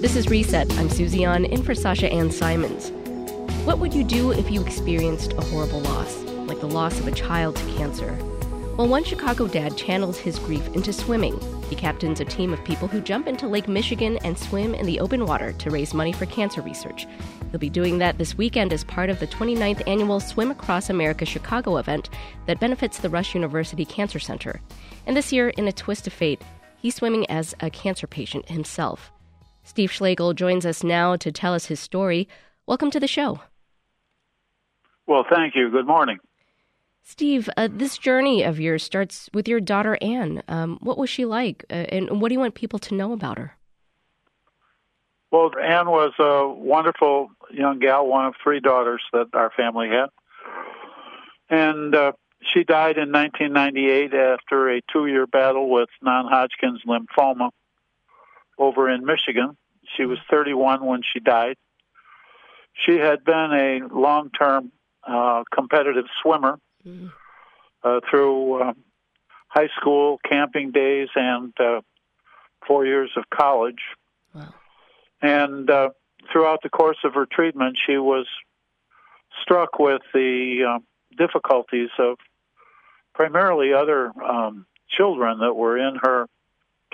This is Reset. I'm Susie An in for Sasha Ann Simons. What would you do if you experienced a horrible loss, like the loss of a child to cancer? Well, one Chicago dad channels his grief into swimming. He captains a team of people who jump into Lake Michigan and swim in the open water to raise money for cancer research. He'll be doing that this weekend as part of the 29th annual Swim Across America Chicago event that benefits the Rush University Cancer Center. And this year, in a twist of fate, he's swimming as a cancer patient himself. Steve Schlegel joins us now to tell us his story. Welcome to the show. Well, thank you. Good morning. Steve, uh, this journey of yours starts with your daughter Anne. Um, what was she like, uh, and what do you want people to know about her? Well, Anne was a wonderful young gal, one of three daughters that our family had. And uh, she died in 1998 after a two year battle with non Hodgkin's lymphoma over in Michigan. She was 31 when she died. She had been a long term uh, competitive swimmer mm-hmm. uh, through uh, high school, camping days, and uh, four years of college. Wow. And uh, throughout the course of her treatment, she was struck with the uh, difficulties of primarily other um, children that were in her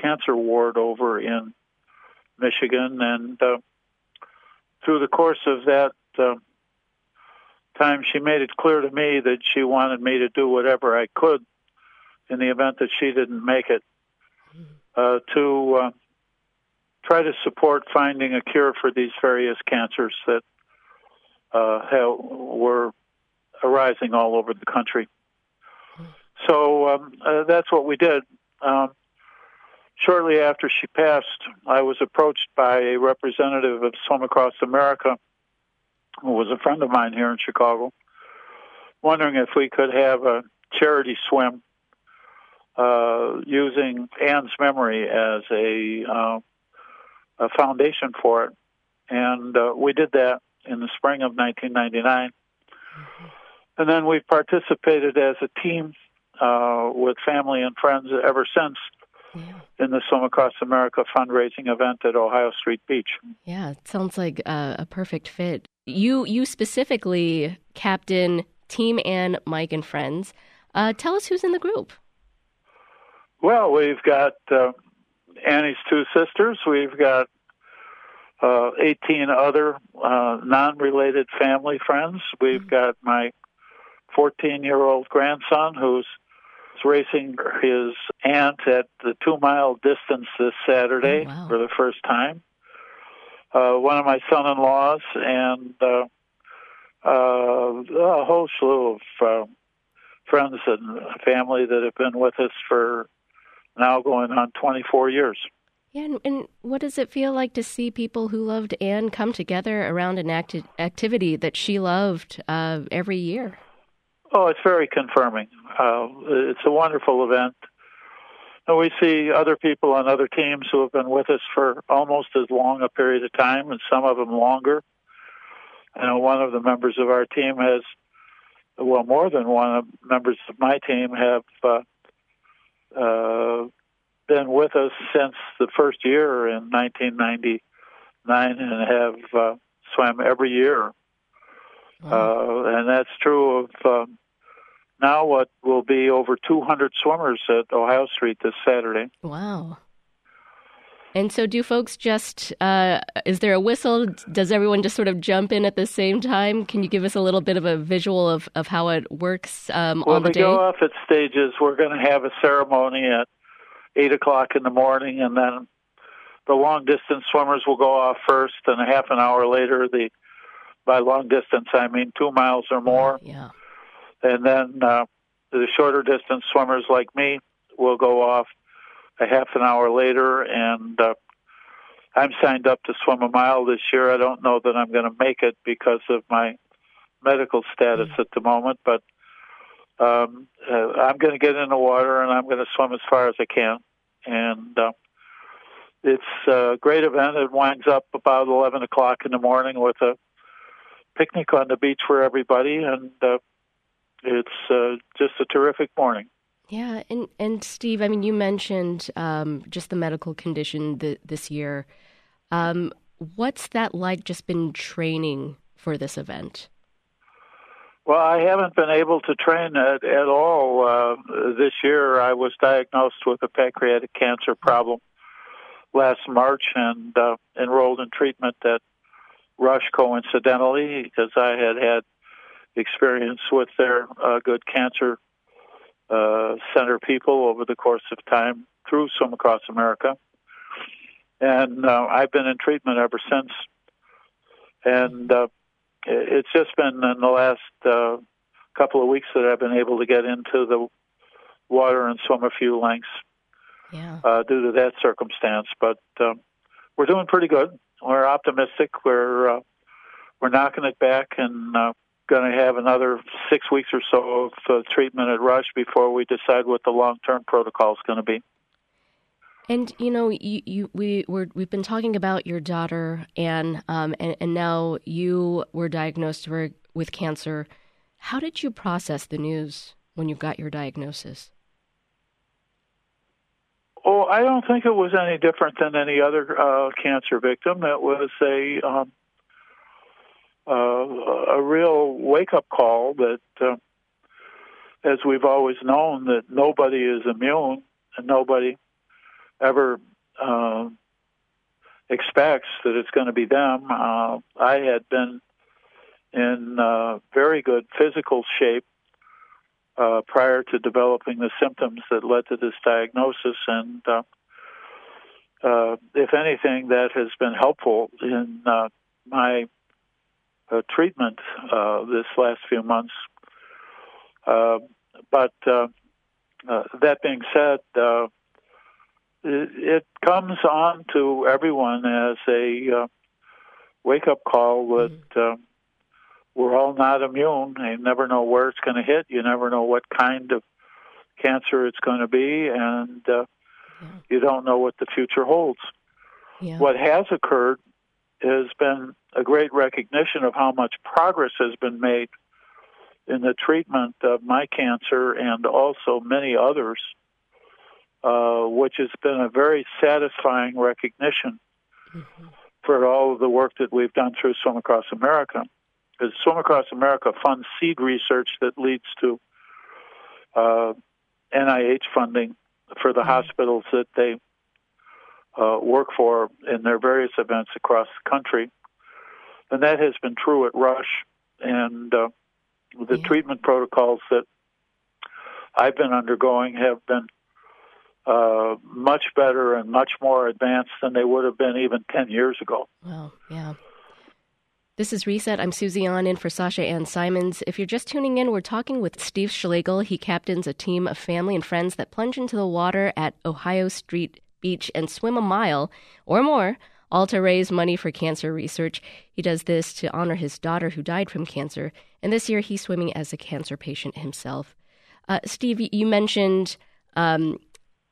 cancer ward over in Michigan. And uh, through the course of that uh, time, she made it clear to me that she wanted me to do whatever I could in the event that she didn't make it uh, to uh, try to support finding a cure for these various cancers that uh, have, were arising all over the country. So um, uh, that's what we did. Um, shortly after she passed, I was approached by a representative of Swim Across America, who was a friend of mine here in Chicago, wondering if we could have a charity swim uh, using Anne's memory as a uh, a foundation for it. And uh, we did that in the spring of 1999. Mm-hmm. And then we've participated as a team uh, with family and friends ever since yeah. in the Swim Across America fundraising event at Ohio Street Beach. Yeah, it sounds like a, a perfect fit. You you specifically captain Team Anne, Mike, and friends. Uh, tell us who's in the group. Well, we've got uh, Annie's two sisters. We've got uh, 18 other uh, non-related family friends. We've mm-hmm. got my 14-year-old grandson who's racing his aunt at the two-mile distance this Saturday oh, wow. for the first time. Uh, one of my son-in-laws and uh, uh, a whole slew of uh, friends and family that have been with us for now going on 24 years. Yeah, and, and, what does it feel like to see people who loved Anne come together around an acti- activity that she loved uh, every year? Oh, it's very confirming. Uh, it's a wonderful event. And we see other people on other teams who have been with us for almost as long a period of time, and some of them longer. And one of the members of our team has, well, more than one of members of my team have uh, uh, been with us since the first year in 1999 and have uh, swam every year. Wow. Uh, and that's true of um, now what will be over 200 swimmers at Ohio Street this Saturday. Wow. And so, do folks just, uh, is there a whistle? Does everyone just sort of jump in at the same time? Can you give us a little bit of a visual of, of how it works um, well, on the day? Well, we go off at stages. We're going to have a ceremony at 8 o'clock in the morning, and then the long distance swimmers will go off first, and a half an hour later, the by long distance, I mean two miles or more. Yeah. And then uh, the shorter distance swimmers like me will go off a half an hour later, and uh, I'm signed up to swim a mile this year. I don't know that I'm going to make it because of my medical status mm-hmm. at the moment, but um, uh, I'm going to get in the water and I'm going to swim as far as I can. And uh, it's a great event. It winds up about 11 o'clock in the morning with a picnic on the beach for everybody, and uh, it's uh, just a terrific morning. Yeah, and and Steve, I mean, you mentioned um, just the medical condition th- this year. Um, what's that like? Just been training for this event. Well, I haven't been able to train at, at all uh, this year. I was diagnosed with a pancreatic cancer problem last March and uh, enrolled in treatment at Rush coincidentally because I had had experience with their uh, good cancer uh, center people over the course of time through Swim Across America. And uh, I've been in treatment ever since. And uh, it's just been in the last uh, couple of weeks that I've been able to get into the water and swim a few lengths yeah. uh, due to that circumstance. But um, we're doing pretty good. We're optimistic. We're uh, we're knocking it back and uh, going to have another six weeks or so of uh, treatment at Rush before we decide what the long term protocol is going to be. And you know, you, you we were we've been talking about your daughter Anne, um, and and now you were diagnosed with cancer. How did you process the news when you got your diagnosis? Oh, I don't think it was any different than any other uh, cancer victim. It was a um, uh, a real wake up call that, uh, as we've always known, that nobody is immune and nobody ever uh, expects that it's going to be them. Uh, I had been in uh, very good physical shape uh, prior to developing the symptoms that led to this diagnosis, and uh, uh, if anything, that has been helpful in uh, my uh, treatment uh, this last few months. but that being said, it, it comes on to everyone as a uh, wake up call that mm-hmm. uh, we're all not immune. You never know where it's going to hit. You never know what kind of cancer it's going to be, and uh, yeah. you don't know what the future holds. Yeah. What has occurred has been a great recognition of how much progress has been made in the treatment of my cancer and also many others uh, which has been a very satisfying recognition mm-hmm. for all of the work that we've done through Swim Across America. Because Swim Across America funds seed research that leads to uh, NIH funding for the mm-hmm. hospitals that they uh, work for in their various events across the country. And that has been true at Rush. And uh, the yeah. treatment protocols that I've been undergoing have been uh, much better and much more advanced than they would have been even 10 years ago. Well, yeah. This is Reset. I'm Susie An in for Sasha Ann Simons. If you're just tuning in, we're talking with Steve Schlegel. He captains a team of family and friends that plunge into the water at Ohio Street Beach and swim a mile or more, all to raise money for cancer research. He does this to honor his daughter who died from cancer, and this year he's swimming as a cancer patient himself. Uh, Steve, you mentioned um,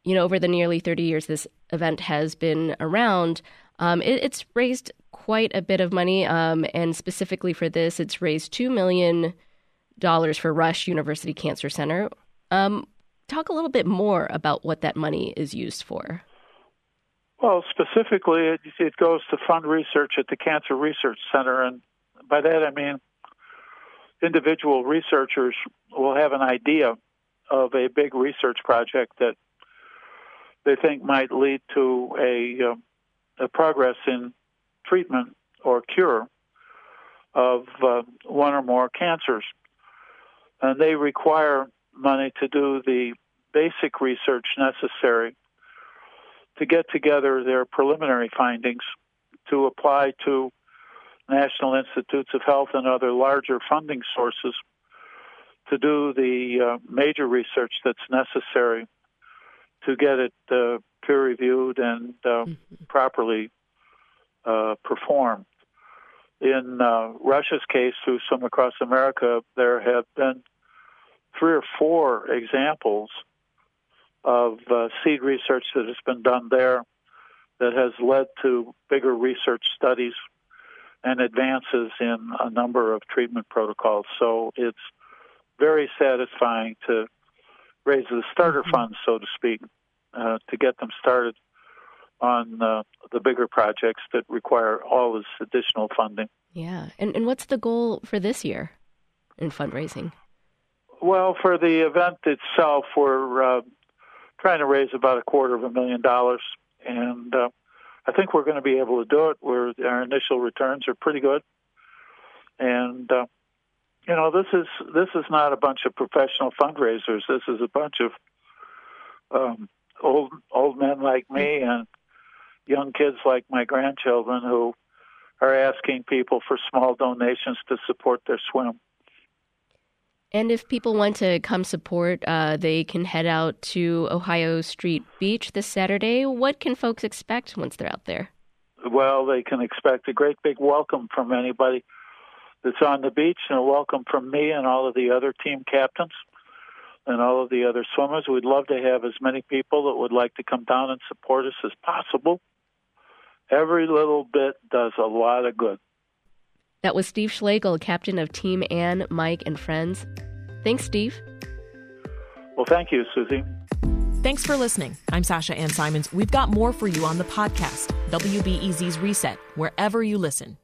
you know, over the nearly 30 years this event has been around, um, it, it's raised quite a bit of money. Um, and specifically for this, it's raised $2 million for Rush University Cancer Center. Um, talk a little bit more about what that money is used for. Well, specifically, it, it goes to fund research at the Cancer Research Center. And by that, I mean individual researchers will have an idea of a big research project that they think might lead to a, uh, a progress in treatment or cure of uh, one or more cancers. And they require money to do the basic research necessary to get together their preliminary findings to apply to National Institutes of Health and other larger funding sources to do the uh, major research that's necessary to get it uh, peer reviewed and uh, mm-hmm. properly uh, performed. In uh, Rush's case, through Swim Across America, there have been three or four examples of uh, seed research that has been done there that has led to bigger research studies and advances in a number of treatment protocols. So it's very satisfying to raise the starter mm-hmm. funds, so to speak, uh, to get them started on uh, the bigger projects that require all this additional funding. Yeah. And, and what's the goal for this year in fundraising? Well, for the event itself, we're uh, trying to raise about a quarter of a million dollars, and uh, I think we're going to be able to do it. We're, our initial returns are pretty good, and uh, you know this is this is not a bunch of professional fundraisers. This is a bunch of um, old old men like me and young kids like my grandchildren who are asking people for small donations to support their swim. And if people want to come support, uh, they can head out to Ohio Street Beach this Saturday. What can folks expect once they're out there? Well, they can expect a great big welcome from anybody that's on the beach and a welcome from me and all of the other team captains and all of the other swimmers. We'd love to have as many people that would like to come down and support us as possible. Every little bit does a lot of good. That was Steve Schlegel, captain of Team Anne, Mike, and Friends. Thanks, Steve. Well, thank you, Susie. Thanks for listening. I'm Sasha Ann Simons. We've got more for you on the podcast, WBEZ's Reset, wherever you listen.